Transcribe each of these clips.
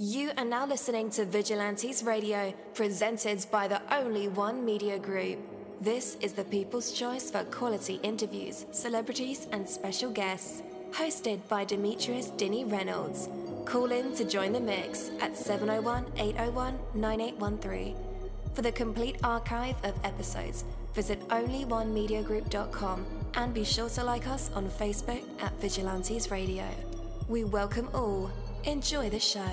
You are now listening to Vigilantes Radio, presented by the Only One Media Group. This is the people's choice for quality interviews, celebrities, and special guests. Hosted by Demetrius Dinny Reynolds. Call in to join the mix at 701 801 9813. For the complete archive of episodes, visit onlyonemediagroup.com and be sure to like us on Facebook at Vigilantes Radio. We welcome all. Enjoy the show.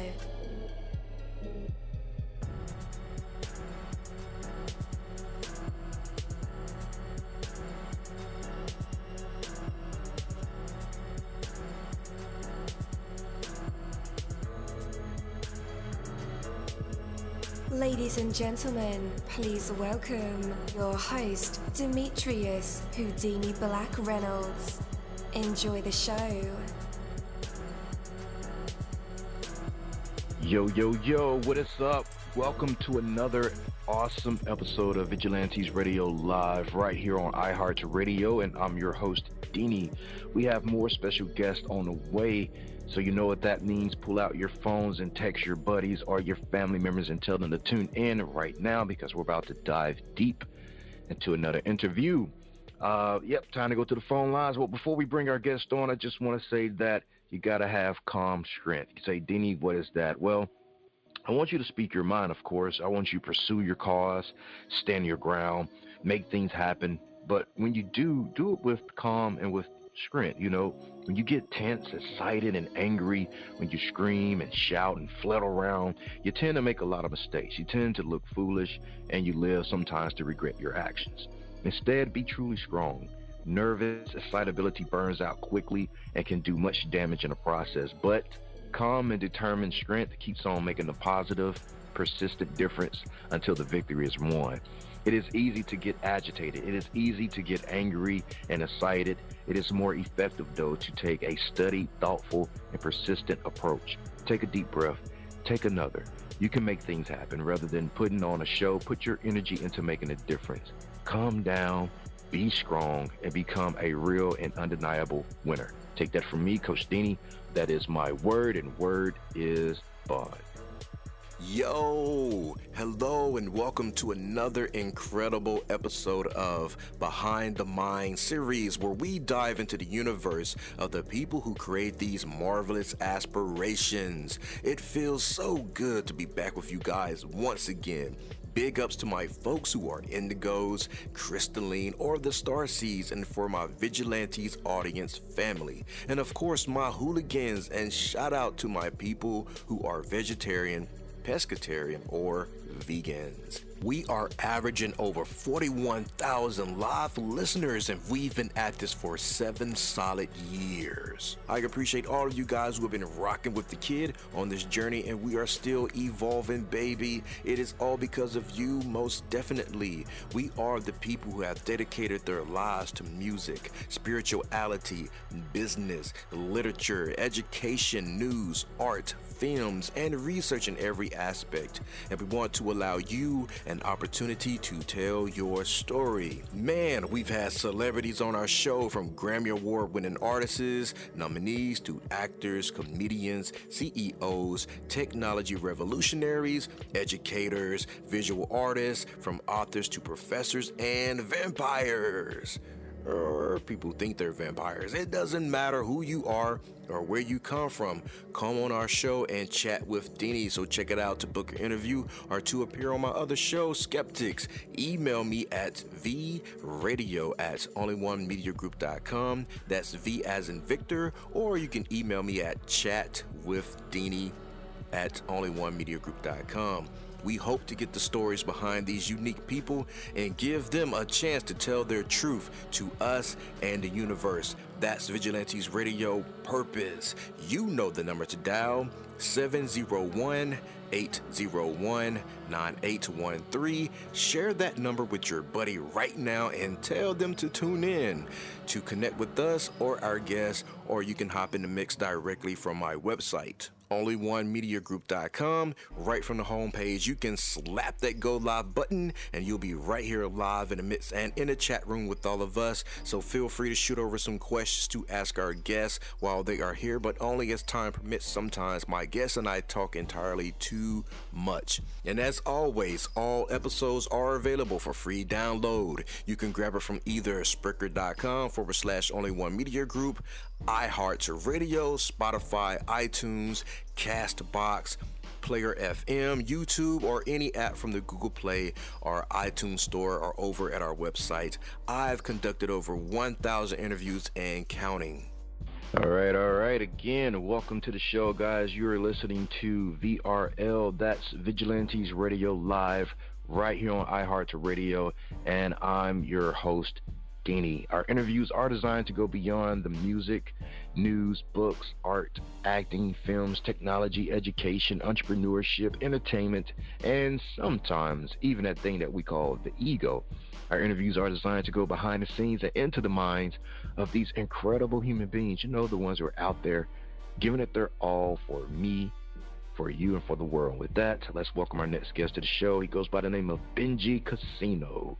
Ladies and gentlemen, please welcome your host, Demetrius Houdini Black Reynolds. Enjoy the show. Yo, yo, yo, what is up? Welcome to another awesome episode of Vigilantes Radio Live right here on iHeart Radio, and I'm your host, Dini. We have more special guests on the way, so you know what that means. Pull out your phones and text your buddies or your family members and tell them to tune in right now because we're about to dive deep into another interview. Uh, yep, time to go to the phone lines. Well, before we bring our guest on, I just want to say that you got to have calm strength. You say, Dini, what is that? Well, I want you to speak your mind, of course. I want you to pursue your cause, stand your ground, make things happen. But when you do, do it with calm and with strength. You know, when you get tense, excited, and angry, when you scream and shout and flutter around, you tend to make a lot of mistakes. You tend to look foolish, and you live sometimes to regret your actions. Instead, be truly strong. Nervous excitability burns out quickly and can do much damage in the process, but calm and determined strength keeps on making a positive, persistent difference until the victory is won. It is easy to get agitated. It is easy to get angry and excited. It is more effective, though, to take a studied, thoughtful, and persistent approach. Take a deep breath. Take another. You can make things happen rather than putting on a show. Put your energy into making a difference. Calm down, be strong, and become a real and undeniable winner. Take that from me, Coach Dini. That is my word, and word is bond. Yo, hello, and welcome to another incredible episode of Behind the Mind series, where we dive into the universe of the people who create these marvelous aspirations. It feels so good to be back with you guys once again. Big ups to my folks who are Indigos, Crystalline, or the Star Seeds, and for my Vigilantes audience family. And of course, my hooligans, and shout out to my people who are vegetarian pescatarian, or vegans. We are averaging over 41,000 live listeners, and we've been at this for seven solid years. I appreciate all of you guys who have been rocking with the kid on this journey, and we are still evolving, baby. It is all because of you, most definitely. We are the people who have dedicated their lives to music, spirituality, business, literature, education, news, art, films, and research in every aspect. And we want to allow you an opportunity to tell your story. Man, we've had celebrities on our show from Grammy Award winning artists, nominees to actors, comedians, CEOs, technology revolutionaries, educators, visual artists, from authors to professors, and vampires or people think they're vampires. It doesn't matter who you are or where you come from. Come on our show and chat with Deanie. So check it out to book an interview or to appear on my other show, Skeptics. Email me at vradio at onlyonemediagroup.com. That's V as in Victor. Or you can email me at chatwithdeanie at onlyonemediagroup.com. We hope to get the stories behind these unique people and give them a chance to tell their truth to us and the universe. That's Vigilantes Radio purpose. You know the number to dial 701 801 9813. Share that number with your buddy right now and tell them to tune in to connect with us or our guests, or you can hop in the mix directly from my website onlyonemediagroup.com. Right from the homepage, you can slap that go live button and you'll be right here live in the midst and in the chat room with all of us. So feel free to shoot over some questions to ask our guests while they are here, but only as time permits. Sometimes my guests and I talk entirely too much. And as always, all episodes are available for free download. You can grab it from either Spreaker.com forward slash only one media group, iHeartRadio, Spotify, iTunes, Castbox, Player FM, YouTube, or any app from the Google Play or iTunes Store or over at our website. I've conducted over 1,000 interviews and counting. All right, all right. Again, welcome to the show, guys. You're listening to VRL, that's Vigilantes Radio Live, right here on iHeartRadio, and I'm your host, Deanie. Our interviews are designed to go beyond the music, news, books, art, acting, films, technology, education, entrepreneurship, entertainment, and sometimes even that thing that we call the ego. Our interviews are designed to go behind the scenes and into the minds of these incredible human beings. You know, the ones who are out there giving it their all for me, for you, and for the world. With that, let's welcome our next guest to the show. He goes by the name of Benji Casino.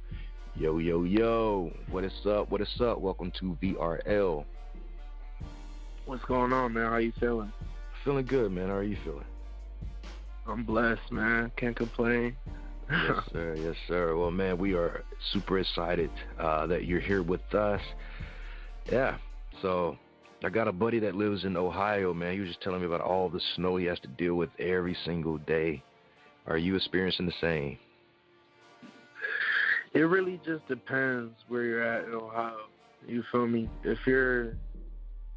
Yo, yo, yo. What is up? What is up? Welcome to VRL. What's going on, man? How you feeling? Feeling good, man. How are you feeling? I'm blessed, man. Can't complain. yes, sir. Yes, sir. Well, man, we are super excited uh, that you're here with us. Yeah. So, I got a buddy that lives in Ohio, man. He was just telling me about all the snow he has to deal with every single day. Are you experiencing the same? It really just depends where you're at in Ohio. You feel me? If you're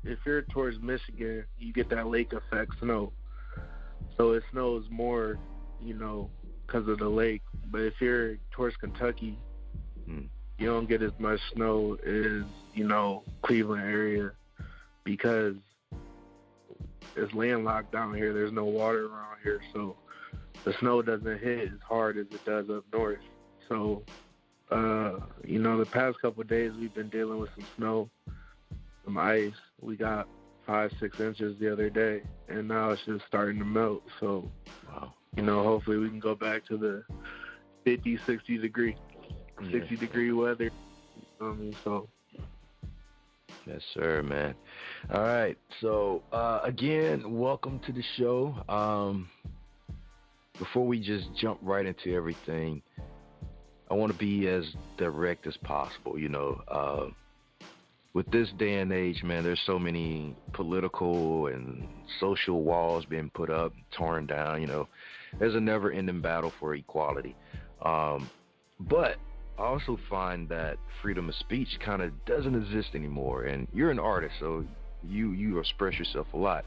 if you're towards Michigan, you get that lake effect snow. So it snows more, you know, because of the lake. But if you're towards Kentucky, hmm. you don't get as much snow as you know Cleveland area because it's landlocked down here. There's no water around here, so the snow doesn't hit as hard as it does up north. So uh, you know, the past couple of days we've been dealing with some snow, some ice. We got five, six inches the other day, and now it's just starting to melt. So, wow. you know, hopefully we can go back to the 50, 60 degree, yeah. 60 degree weather. You know I mean? So. Yes, sir, man. All right. So, uh, again, welcome to the show. Um, before we just jump right into everything, I want to be as direct as possible. You know, uh, with this day and age, man, there's so many political and social walls being put up, torn down. You know, there's a never-ending battle for equality. Um, but I also find that freedom of speech kind of doesn't exist anymore. And you're an artist, so you you express yourself a lot.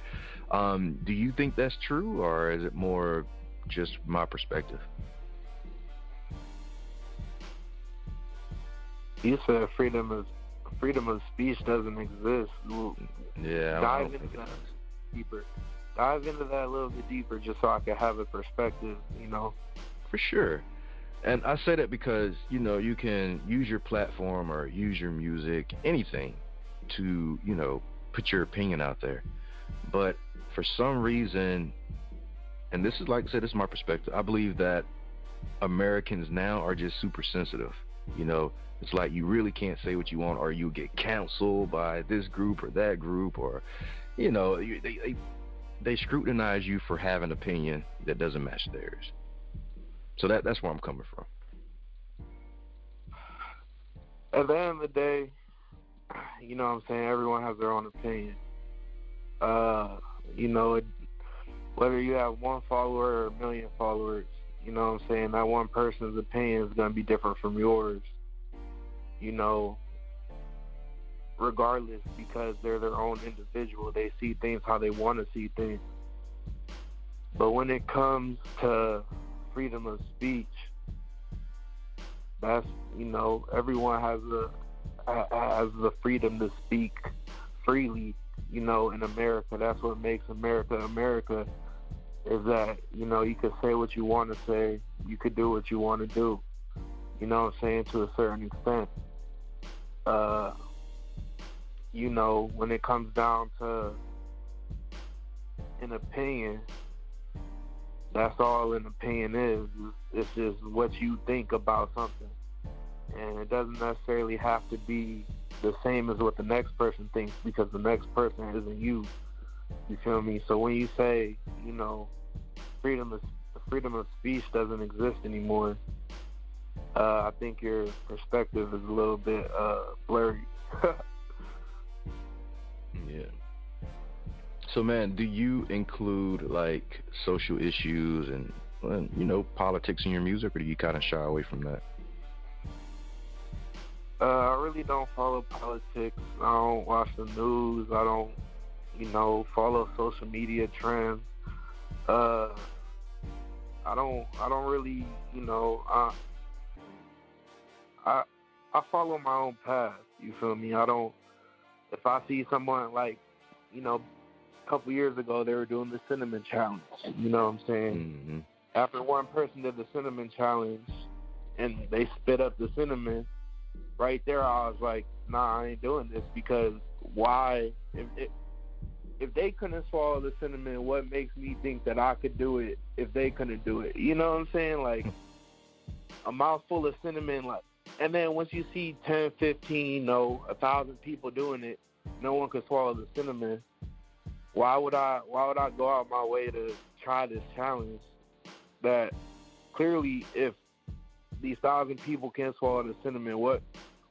Um, do you think that's true, or is it more just my perspective. You said freedom of freedom of speech doesn't exist. Yeah, dive into that deeper. Dive into that a little bit deeper, just so I can have a perspective. You know. For sure. And I say that because you know you can use your platform or use your music, anything, to you know put your opinion out there. But for some reason, and this is like I said, this is my perspective. I believe that Americans now are just super sensitive. You know, it's like you really can't say what you want, or you get canceled by this group or that group, or you know, they they, they scrutinize you for having an opinion that doesn't match theirs. So that that's where I'm coming from. At the end of the day, you know what I'm saying, everyone has their own opinion. Uh, you know, whether you have one follower or a million followers, you know what I'm saying, that one person's opinion is going to be different from yours. You know, regardless, because they're their own individual. They see things how they want to see things. But when it comes to freedom of speech, that's you know everyone has a has the freedom to speak freely. You know, in America, that's what makes America America. Is that you know you could say what you want to say, you could do what you want to do. You know what I'm saying to a certain extent. Uh, you know, when it comes down to an opinion, that's all an opinion is. It's just what you think about something and it doesn't necessarily have to be the same as what the next person thinks because the next person isn't you. You feel me? So when you say, you know, freedom of freedom of speech doesn't exist anymore, uh, I think your perspective is a little bit uh, blurry. yeah. So man, do you include like social issues and you know politics in your music, or do you kind of shy away from that? Uh, I really don't follow politics. I don't watch the news. I don't, you know, follow social media trends. Uh, I don't. I don't really, you know. I, I, I follow my own path. You feel me? I don't. If I see someone like, you know, a couple years ago they were doing the cinnamon challenge. You know what I'm saying? Mm-hmm. After one person did the cinnamon challenge, and they spit up the cinnamon right there, I was like, nah, I ain't doing this because why? If, if if they couldn't swallow the cinnamon, what makes me think that I could do it if they couldn't do it? You know what I'm saying? Like a mouthful of cinnamon, like, and then once you see 10, 15, no, a thousand people doing it, no one could swallow the cinnamon. Why would I? Why would I go out my way to try this challenge? That clearly, if these thousand people can't swallow the cinnamon, what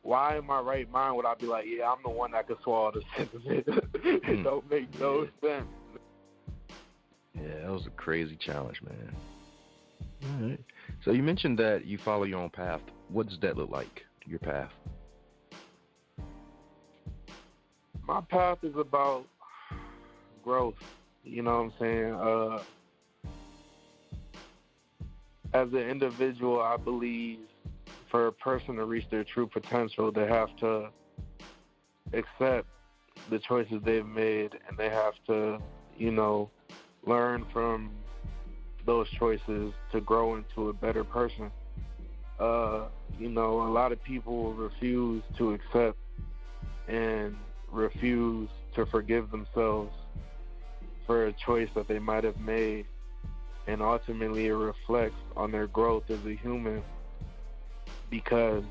why in my right mind would I be like, yeah, I'm the one that can swallow the cinnamon? it hmm. don't make no sense. Yeah, that was a crazy challenge, man. All right. So you mentioned that you follow your own path. What does that look like? Your path? My path is about growth. You know what I'm saying? Uh, as an individual, I believe for a person to reach their true potential, they have to accept the choices they've made and they have to, you know, learn from those choices to grow into a better person. Uh, you know, a lot of people refuse to accept and refuse to forgive themselves for a choice that they might have made. And ultimately, it reflects on their growth as a human because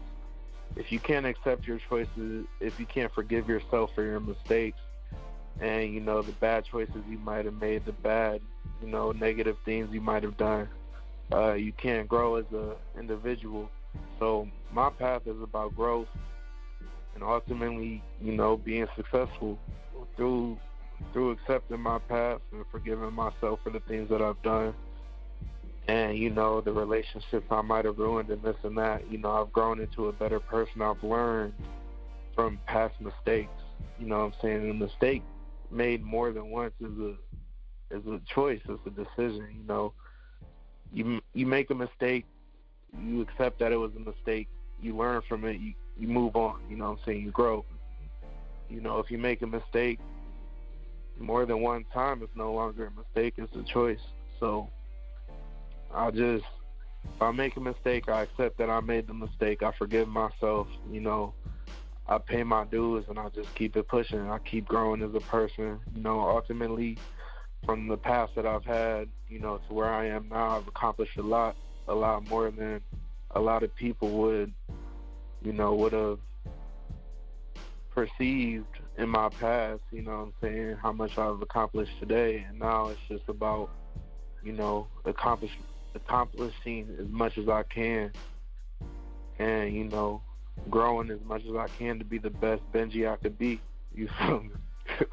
if you can't accept your choices, if you can't forgive yourself for your mistakes, and you know the bad choices you might have made, the bad, you know, negative things you might have done, uh, you can't grow as an individual. So my path is about growth, and ultimately, you know, being successful through through accepting my past and forgiving myself for the things that I've done and you know the relationships I might have ruined and this and that. You know, I've grown into a better person. I've learned from past mistakes. You know, what I'm saying a mistake made more than once is a is a choice. It's a decision. You know, you you make a mistake, you accept that it was a mistake, you learn from it, you you move on. You know what I'm saying? You grow. You know, if you make a mistake more than one time, it's no longer a mistake; it's a choice. So I just if I make a mistake, I accept that I made the mistake. I forgive myself. You know, I pay my dues and I just keep it pushing. I keep growing as a person. You know, ultimately, from the past that I've had, you know, to where I am now, I've accomplished a lot, a lot more than a lot of people would, you know, would have perceived in my past. You know what I'm saying? How much I've accomplished today, and now it's just about, you know, accomplishment accomplishing as much as I can and, you know, growing as much as I can to be the best Benji I could be. You feel me?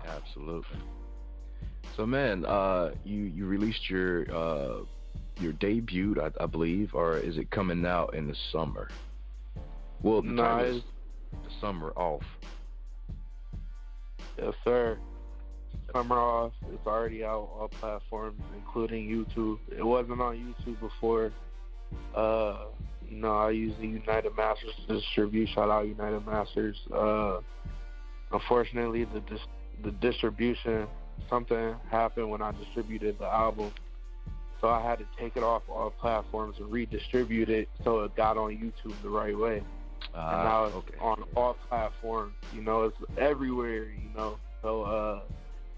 Absolutely. So man, uh, you you released your uh, your debut, I, I, believe, or is it coming out in the summer? Well, the no, is the summer off. Yes, sir. Summer Off. It's already out all platforms, including YouTube. It wasn't on YouTube before. Uh, you know, I use the United Masters to distribute. Shout out United Masters. Uh, unfortunately, the dis- the distribution something happened when I distributed the album, so I had to take it off all platforms and redistribute it so it got on YouTube the right way. Uh, and now it's okay. on all platforms. You know, it's everywhere. You know, so uh,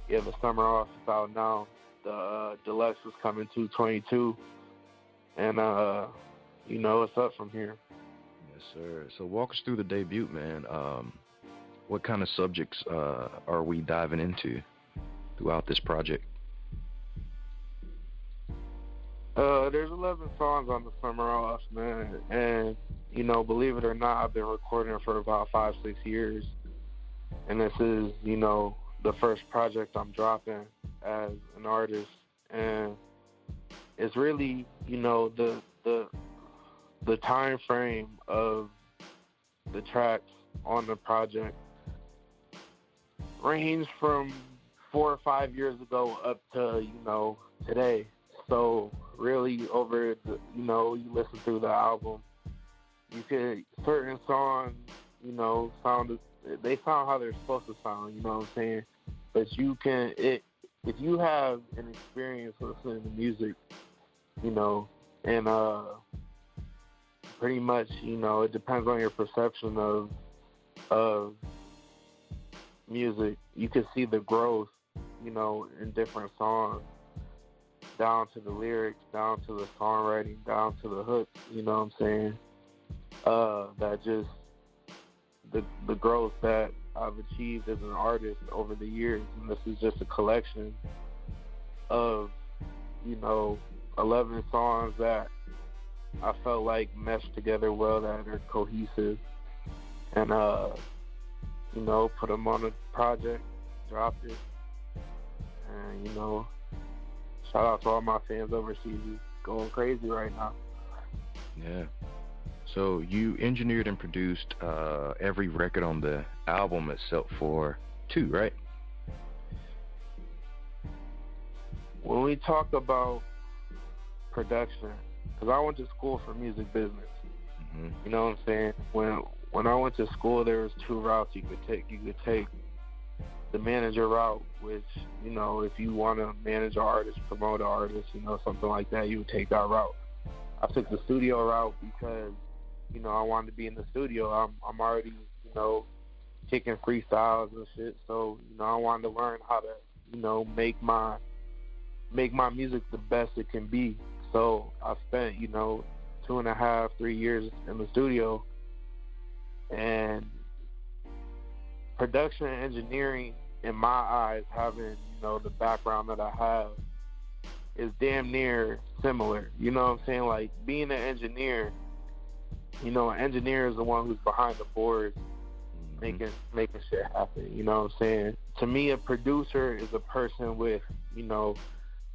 yeah, the summer off is out now. The uh, deluxe is coming to 22, and uh, you know it's up from here. Yes, sir. So walk us through the debut, man. Um, what kind of subjects uh, are we diving into throughout this project? Uh, there's 11 songs on the summer off, man, and you know, believe it or not, I've been recording for about five, six years, and this is, you know, the first project I'm dropping as an artist, and it's really you know the the the time frame of the tracks on the project range from four or five years ago up to you know today. So really, over the, you know you listen through the album, you can certain songs you know sound they sound how they're supposed to sound. You know what I'm saying? But you can it if you have an experience listening to music, you know, and uh, pretty much, you know, it depends on your perception of of music. You can see the growth, you know, in different songs, down to the lyrics, down to the songwriting, down to the hook. You know what I'm saying? Uh, that just the the growth that I've achieved as an artist over the years, and this is just a collection of, you know, 11 songs that I felt like meshed together well, that are cohesive, and uh, you know, put them on a project, dropped it, and you know, shout out to all my fans overseas, going crazy right now. Yeah. So you engineered and produced uh, every record on the album except for two, right? When we talk about production, because I went to school for music business. Mm-hmm. You know what I'm saying? When when I went to school, there was two routes you could take. You could take the manager route, which you know, if you want to manage an artist, promote an artist, you know, something like that, you would take that route. I took the studio route because you know, I wanted to be in the studio. I'm I'm already, you know, kicking freestyles and shit. So, you know, I wanted to learn how to, you know, make my make my music the best it can be. So I spent, you know, two and a half, three years in the studio and production and engineering in my eyes, having, you know, the background that I have is damn near similar. You know what I'm saying? Like being an engineer you know, an engineer is the one who's behind the boards mm-hmm. making making shit happen. You know what I'm saying? To me, a producer is a person with, you know,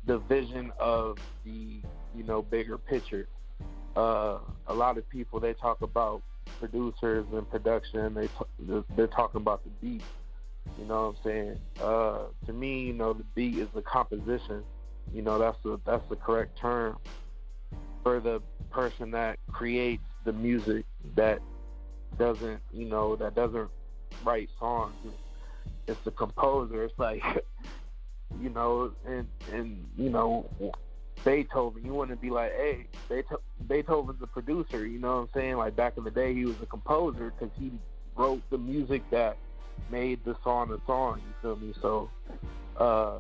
the vision of the, you know, bigger picture. Uh, a lot of people they talk about producers and production. They they're talking about the beat. You know what I'm saying? Uh, to me, you know, the beat is the composition. You know, that's the that's the correct term. for the person that creates the music that doesn't, you know, that doesn't write songs. It's the composer. It's like, you know, and and you know, Beethoven. You wouldn't be like, hey, Beethoven's the producer. You know what I'm saying? Like back in the day, he was a composer because he wrote the music that made the song a song. You feel me? So, uh,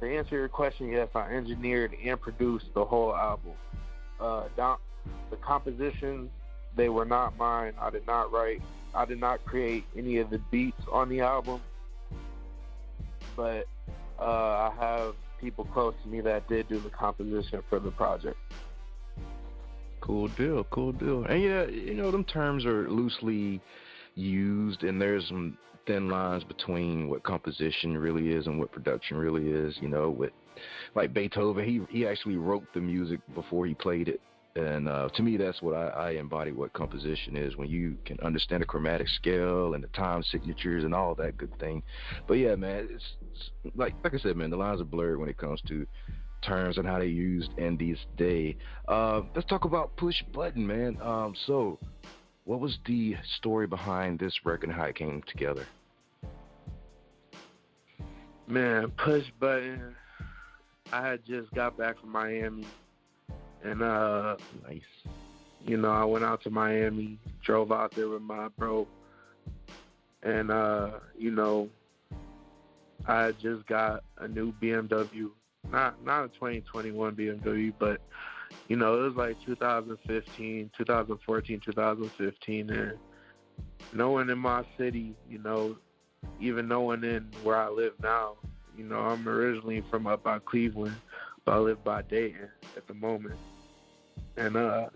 to answer your question, yes, I engineered and produced the whole album. Uh, down, the compositions they were not mine. I did not write. I did not create any of the beats on the album, but uh, I have people close to me that did do the composition for the project. Cool deal, cool deal. And yeah, you know, them terms are loosely used, and there's some thin lines between what composition really is and what production really is. You know, with like Beethoven, he he actually wrote the music before he played it. And uh, to me, that's what I, I embody what composition is when you can understand the chromatic scale and the time signatures and all that good thing. But yeah, man, it's, it's like like I said, man, the lines are blurred when it comes to terms and how they used in these day. Uh, let's talk about push button, man. Um, so, what was the story behind this record and how it came together? Man, push button. I had just got back from Miami and uh, nice. You know, I went out to Miami, drove out there with my bro, and uh, you know, I just got a new BMW. Not not a 2021 BMW, but you know, it was like 2015, 2014, 2015, and no one in my city, you know, even no one in where I live now. You know, I'm originally from up by Cleveland, but I live by Dayton at the moment. And uh,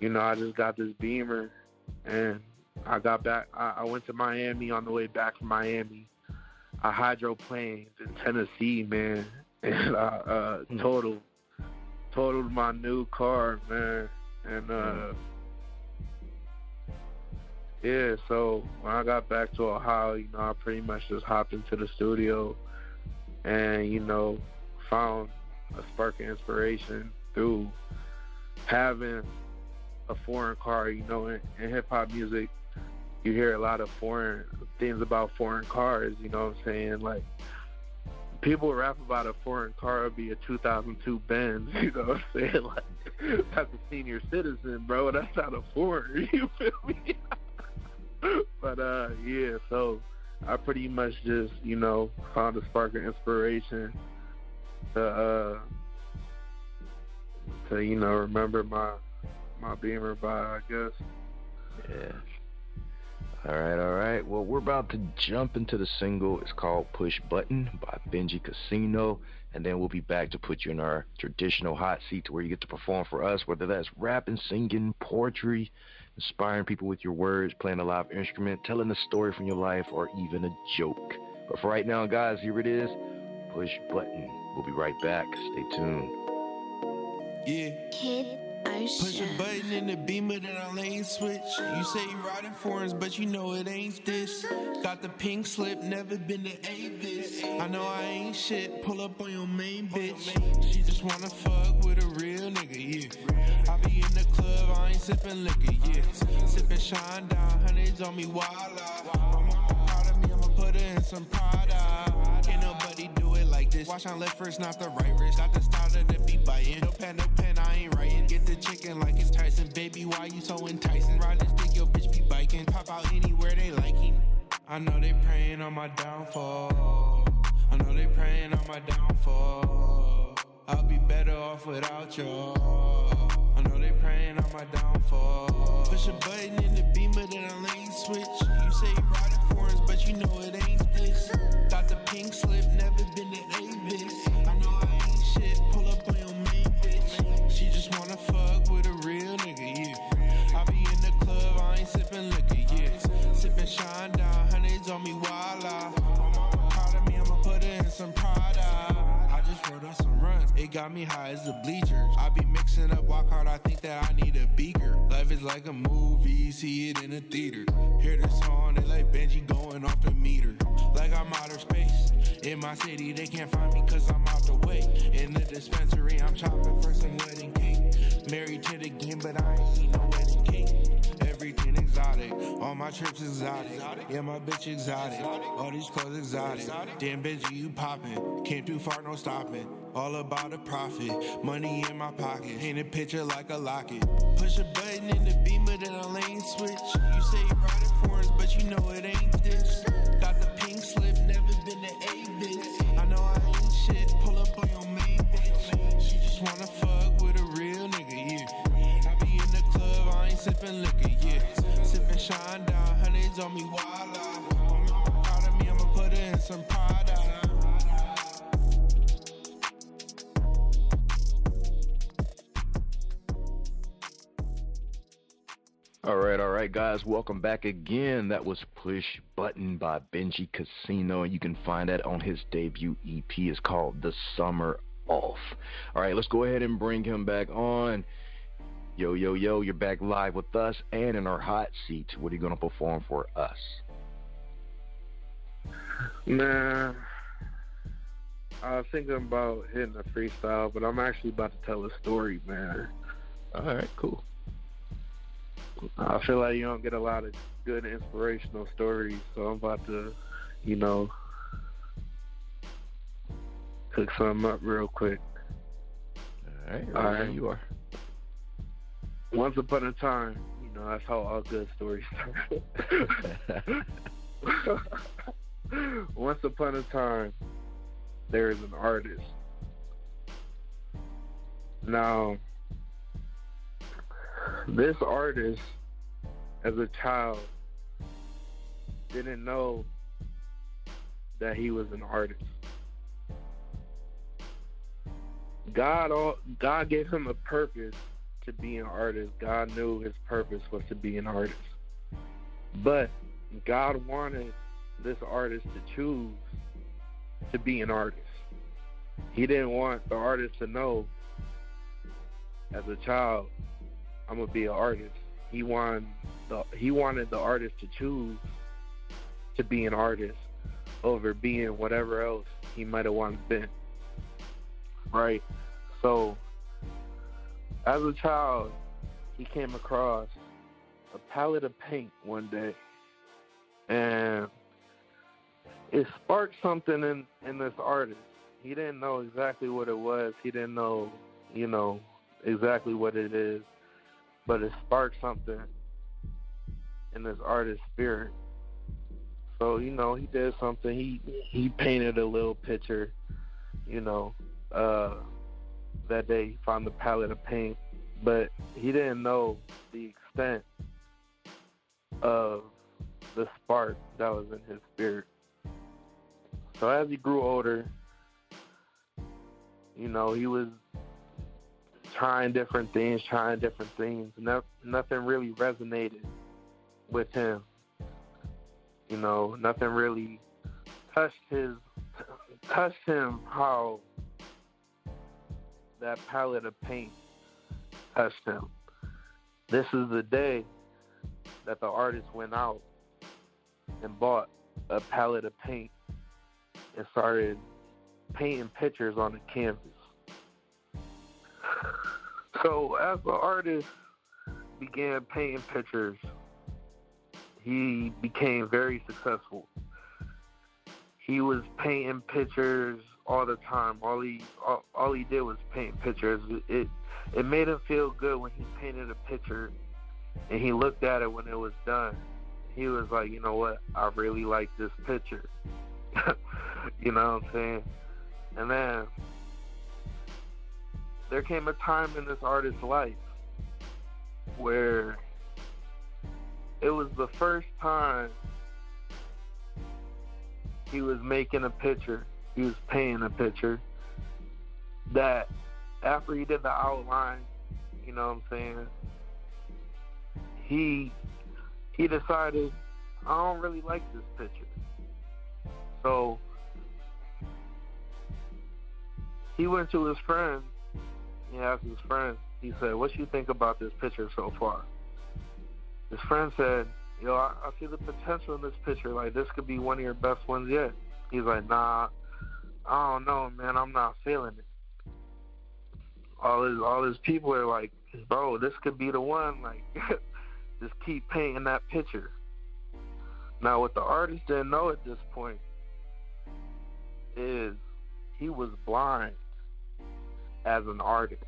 you know, I just got this Beamer, and I got back. I, I went to Miami on the way back from Miami. I hydroplaned in Tennessee, man, and I uh, hmm. totaled totaled my new car, man, and uh. Yeah, so when I got back to Ohio, you know, I pretty much just hopped into the studio and, you know, found a spark of inspiration through having a foreign car, you know, in, in hip hop music, you hear a lot of foreign things about foreign cars, you know what I'm saying? Like, people rap about a foreign car would be a 2002 Benz, you know what I'm saying? Like, that's a senior citizen, bro. That's not a foreign, you feel me? but, uh, yeah, so I pretty much just, you know, found a spark of inspiration to, uh, to you know remember my my Beamer by, I guess. Yeah. All right, all right. Well, we're about to jump into the single. It's called Push Button by Benji Casino. And then we'll be back to put you in our traditional hot seat to where you get to perform for us, whether that's rapping, singing, poetry, inspiring people with your words, playing a live instrument, telling a story from your life, or even a joke. But for right now, guys, here it is Push Button. We'll be right back. Stay tuned. Yeah. Kid Ocean. Push a button in the beamer, then I lane switch. You say you riding foreigns, but you know it ain't this. Got the pink slip, never been to Avis. I know I ain't shit, pull up on your main bitch. She just wanna fuck with a real nigga, yeah. I be in the club, I ain't sipping liquor, yeah. Sipping shine down, hundreds on me, wild out. Mama proud of me, I'ma put her in some Prada. Can't nobody like this. Watch on left first, not the right wrist. Got the style it be biting. No pen, no pen, I ain't writing. Get the chicken like it's Tyson. Baby, why you so enticing? Riding stick, your bitch be biking. Pop out anywhere they like liking. I know they praying on my downfall. I know they praying on my downfall. I'll be better off without y'all. I know they praying on my downfall. Push a button in the beamer, then I lane switch. You say you riding foreigns, but you know it ain't this. Got the pink slip, high as the bleachers. I be mixing up, walk hard, I think that I need a beaker. Life is like a movie, see it in a theater. Hear the song, they like Benji going off the meter like I'm outer space. In my city, they can't find me cause I'm out the way. In the dispensary, I'm chopping for some wedding cake. Married to the game, but I ain't need no wedding cake. Everything exotic, all my trips exotic. Yeah, my bitch exotic, all these clothes exotic. Damn, Benji, you poppin'. Came too far, no stopping. All about the profit, money in my pocket. Paint a picture like a locket. Push a button in the beamer, then a lane switch. You say you ride riding foreigns, but you know it ain't this. Got the pink slip, never been to Avis. I know I ain't shit, pull up on your main bitch. She just wanna fuck with a real nigga, yeah. I be in the club, I ain't sipping liquor, yeah. Sipping shine down, hundreds on me, wild All right, all right, guys, welcome back again. That was Push Button by Benji Casino, and you can find that on his debut EP. It's called The Summer Off. All right, let's go ahead and bring him back on. Yo, yo, yo, you're back live with us and in our hot seat. What are you going to perform for us? Man, I was thinking about hitting a freestyle, but I'm actually about to tell a story, man. All right, cool. I feel like you don't get a lot of good inspirational stories, so I'm about to, you know, cook something up real quick. All right, all right, you are. Once upon a time, you know, that's how all good stories start. Once upon a time, there is an artist. Now, this artist, as a child, didn't know that he was an artist. God, God gave him a purpose to be an artist. God knew his purpose was to be an artist. But God wanted this artist to choose to be an artist. He didn't want the artist to know as a child I'm gonna be an artist. He wanted the he wanted the artist to choose to be an artist over being whatever else he might have once been. Right? So as a child he came across a palette of paint one day and it sparked something in, in this artist. He didn't know exactly what it was. He didn't know, you know, exactly what it is but it sparked something in this artist's spirit. So you know, he did something. He he painted a little picture. You know, uh, that day he found the palette of paint, but he didn't know the extent of the spark that was in his spirit. So as he grew older, you know, he was trying different things, trying different things. No, nothing really resonated with him. You know, nothing really touched his touched him how that palette of paint touched him. This is the day that the artist went out and bought a palette of paint and started painting pictures on the canvas. So as the artist began painting pictures, he became very successful. He was painting pictures all the time. All he all, all he did was paint pictures. It it made him feel good when he painted a picture and he looked at it when it was done. He was like, you know what, I really like this picture. you know what I'm saying? And then there came a time in this artist's life where it was the first time he was making a picture, he was painting a picture that after he did the outline, you know what I'm saying, he he decided I don't really like this picture. So he went to his friends he asked his friend, he said, What you think about this picture so far? His friend said, Yo, I, I see the potential in this picture. Like, this could be one of your best ones yet. He's like, Nah, I don't know, man. I'm not feeling it. all his all his people are like, bro, this could be the one. Like, just keep painting that picture. Now, what the artist didn't know at this point is he was blind as an artist.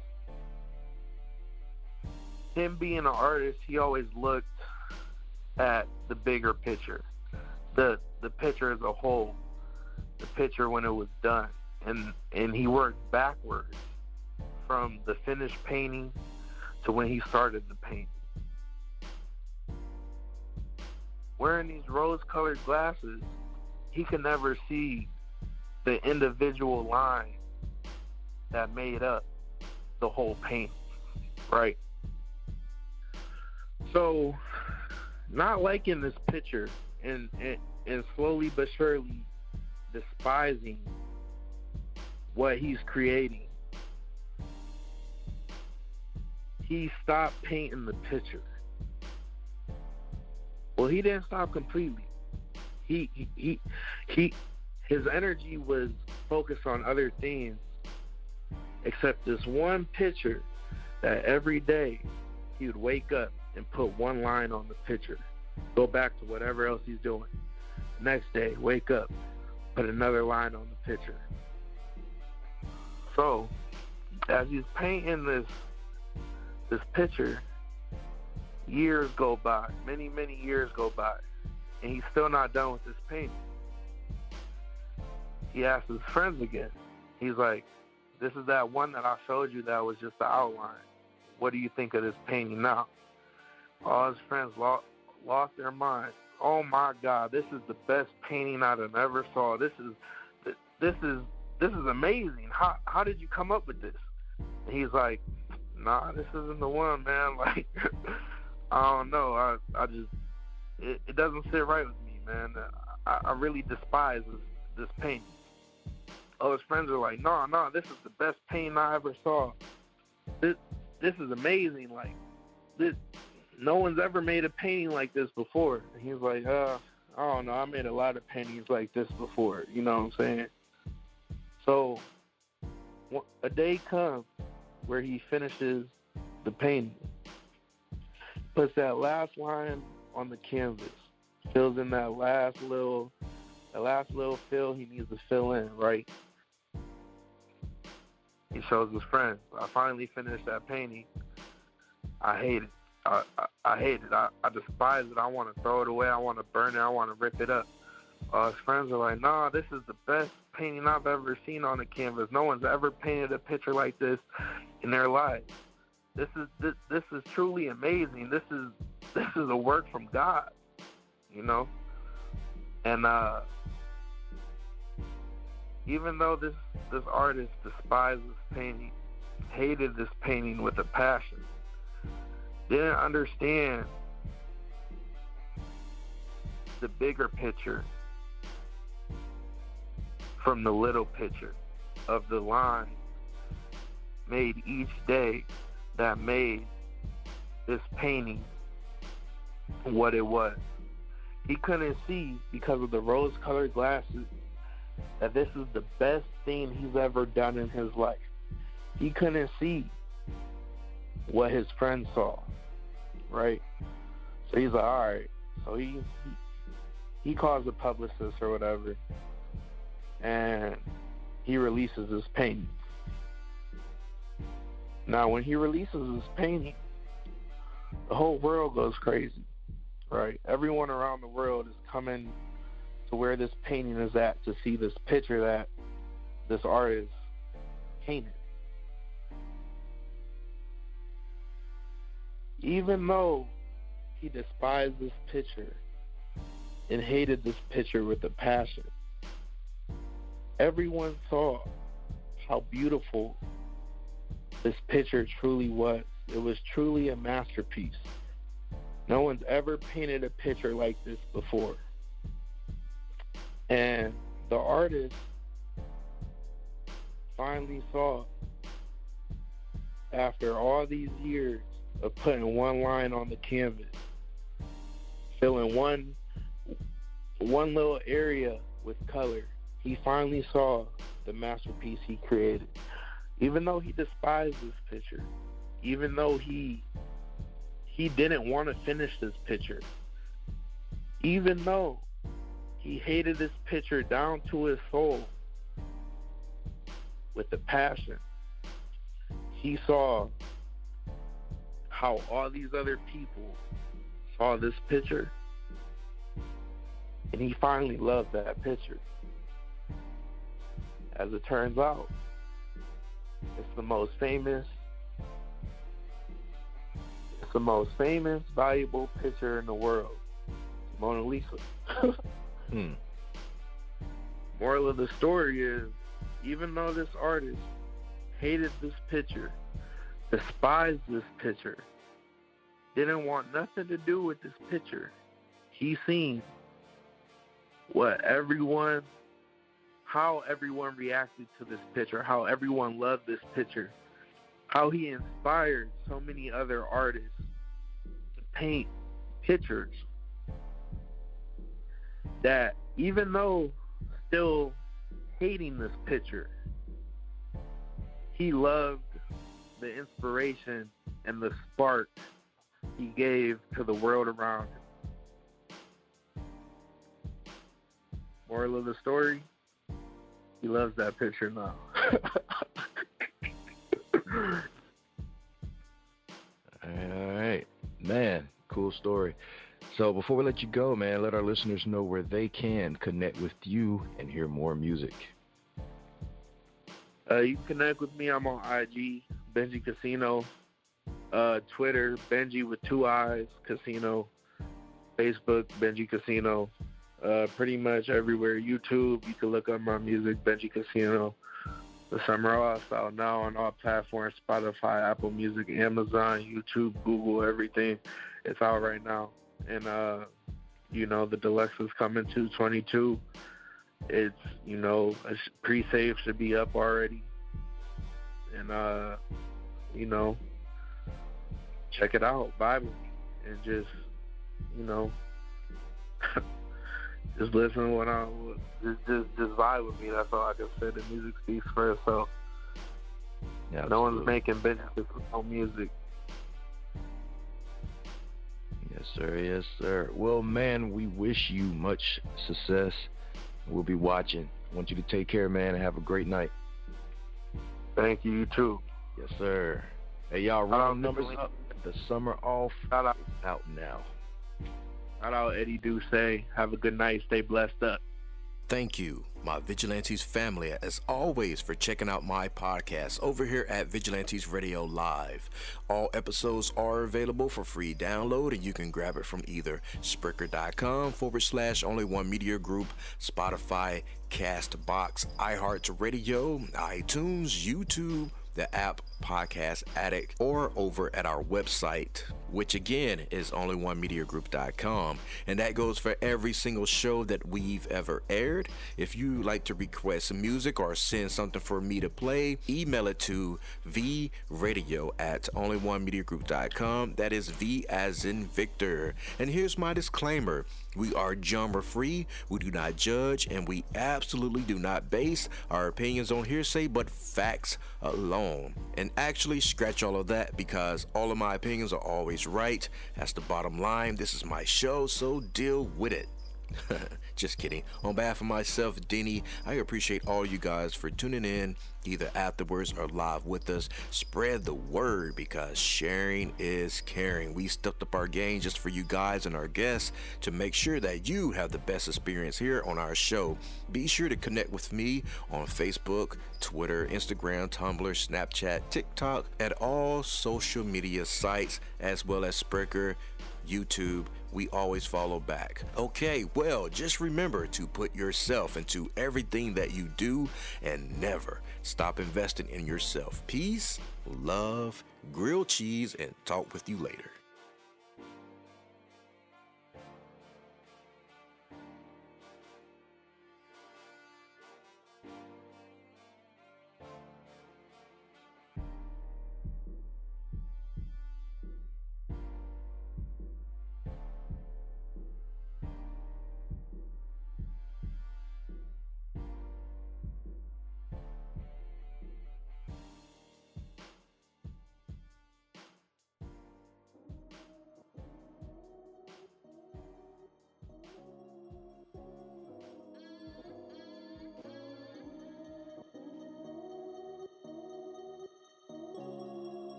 Him being an artist, he always looked at the bigger picture, the the picture as a whole, the picture when it was done, and and he worked backwards from the finished painting to when he started the painting. Wearing these rose-colored glasses, he could never see the individual line that made up the whole painting, right? So, not liking this picture and, and and slowly but surely despising what he's creating. He stopped painting the picture. Well, he didn't stop completely. He he he, he his energy was focused on other things except this one picture that every day he would wake up and put one line on the picture, go back to whatever else he's doing. Next day, wake up, put another line on the picture. So, as he's painting this this picture, years go by, many many years go by, and he's still not done with this painting. He asks his friends again. He's like, "This is that one that I showed you that was just the outline. What do you think of this painting now?" All his friends lost lost their minds. Oh my God, this is the best painting I've ever saw. This is this is this is amazing. How how did you come up with this? And he's like, Nah, this isn't the one, man. Like I don't know. I I just it, it doesn't sit right with me, man. I, I really despise this this painting. All his friends are like, No, no, this is the best painting I ever saw. This this is amazing. Like this no one's ever made a painting like this before. And he was like, uh, I don't know, I made a lot of paintings like this before. You know what I'm saying? So a day comes where he finishes the painting, puts that last line on the canvas, fills in that last little, that last little fill he needs to fill in, right? He shows his friends. I finally finished that painting. I hate it. I, I, hate it. I, I despise it. I want to throw it away. I want to burn it. I want to rip it up. Uh, his friends are like, nah, this is the best painting I've ever seen on a canvas. No one's ever painted a picture like this in their lives. This is this, this is truly amazing. This is this is a work from God, you know. And uh, even though this this artist despises painting, hated this painting with a passion, didn't understand the bigger picture from the little picture of the line made each day that made this painting what it was. He couldn't see because of the rose colored glasses that this is the best thing he's ever done in his life. He couldn't see what his friend saw right? So he's like, all right. So he he, calls a publicist or whatever, and he releases his painting. Now, when he releases his painting, the whole world goes crazy, right? Everyone around the world is coming to where this painting is at to see this picture that this artist painted. even though he despised this picture and hated this picture with a passion, everyone saw how beautiful this picture truly was. It was truly a masterpiece. No one's ever painted a picture like this before. And the artist finally saw, after all these years, of putting one line on the canvas, filling one one little area with color. He finally saw the masterpiece he created. even though he despised this picture, even though he he didn't want to finish this picture, even though he hated this picture down to his soul with a passion, he saw how all these other people saw this picture and he finally loved that picture. As it turns out, it's the most famous it's the most famous, valuable picture in the world. Mona Lisa. hmm. Moral of the story is even though this artist hated this picture, despised this picture, didn't want nothing to do with this picture, he seen what everyone how everyone reacted to this picture, how everyone loved this picture, how he inspired so many other artists to paint pictures that even though still hating this picture, he loved the inspiration and the spark he gave to the world around him. Moral of the story, he loves that picture now. all right, all right. Man, cool story. So before we let you go, man, let our listeners know where they can connect with you and hear more music. Uh, you can connect with me. I'm on IG, Benji Casino. Uh, Twitter, Benji with two eyes, Casino. Facebook, Benji Casino uh, pretty much everywhere. YouTube, you can look up my music, Benji Casino. The Off out now on all platforms Spotify, Apple Music, Amazon, YouTube, Google, everything. It's out right now. And, uh, you know, the deluxe is coming to 22. It's, you know, pre save should be up already. And, uh, you know, check it out, Bible, and just, you know, just listen to what I just just just vibe with me. That's all I can say. The music speaks for itself. Yeah, no one's making business with no music. Yes, sir. Yes, sir. Well, man, we wish you much success. We'll be watching. I want you to take care, man, and have a great night. Thank you. You too. Yes, sir. Hey, y'all, round numbers up. The summer off out now. Shout out Eddie Duce. Have a good night. Stay blessed up. Thank you, my Vigilantes family, as always, for checking out my podcast over here at Vigilantes Radio Live. All episodes are available for free download, and you can grab it from either Spreaker.com forward slash only one media group, Spotify, Castbox, iHeartRadio, iTunes, YouTube, the app Podcast Addict, or over at our website, which again is onlyonemediagroup.com. And that goes for every single show that we've ever aired. If you like to request music or send something for me to play, email it to vradio at onlyonemediagroup.com. That is V as in Victor. And here's my disclaimer. We are genre free, we do not judge, and we absolutely do not base our opinions on hearsay but facts alone. Actually, scratch all of that because all of my opinions are always right. That's the bottom line. This is my show, so deal with it. Just kidding. On behalf of myself, Denny, I appreciate all you guys for tuning in either afterwards or live with us. Spread the word because sharing is caring. We stepped up our game just for you guys and our guests to make sure that you have the best experience here on our show. Be sure to connect with me on Facebook, Twitter, Instagram, Tumblr, Snapchat, TikTok, at all social media sites, as well as Spreaker, YouTube we always follow back. Okay, well, just remember to put yourself into everything that you do and never stop investing in yourself. Peace, love, grilled cheese, and talk with you later.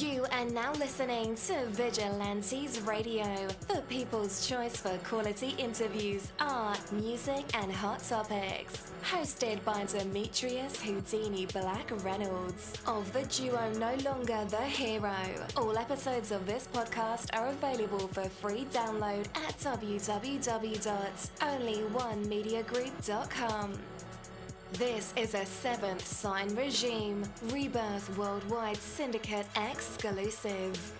You are now listening to Vigilantes Radio, the people's choice for quality interviews, art, music, and hot topics. Hosted by Demetrius Houdini Black Reynolds of the duo No Longer the Hero. All episodes of this podcast are available for free download at www.onlyonemediagroup.com. This is a seventh sign regime, Rebirth Worldwide Syndicate exclusive.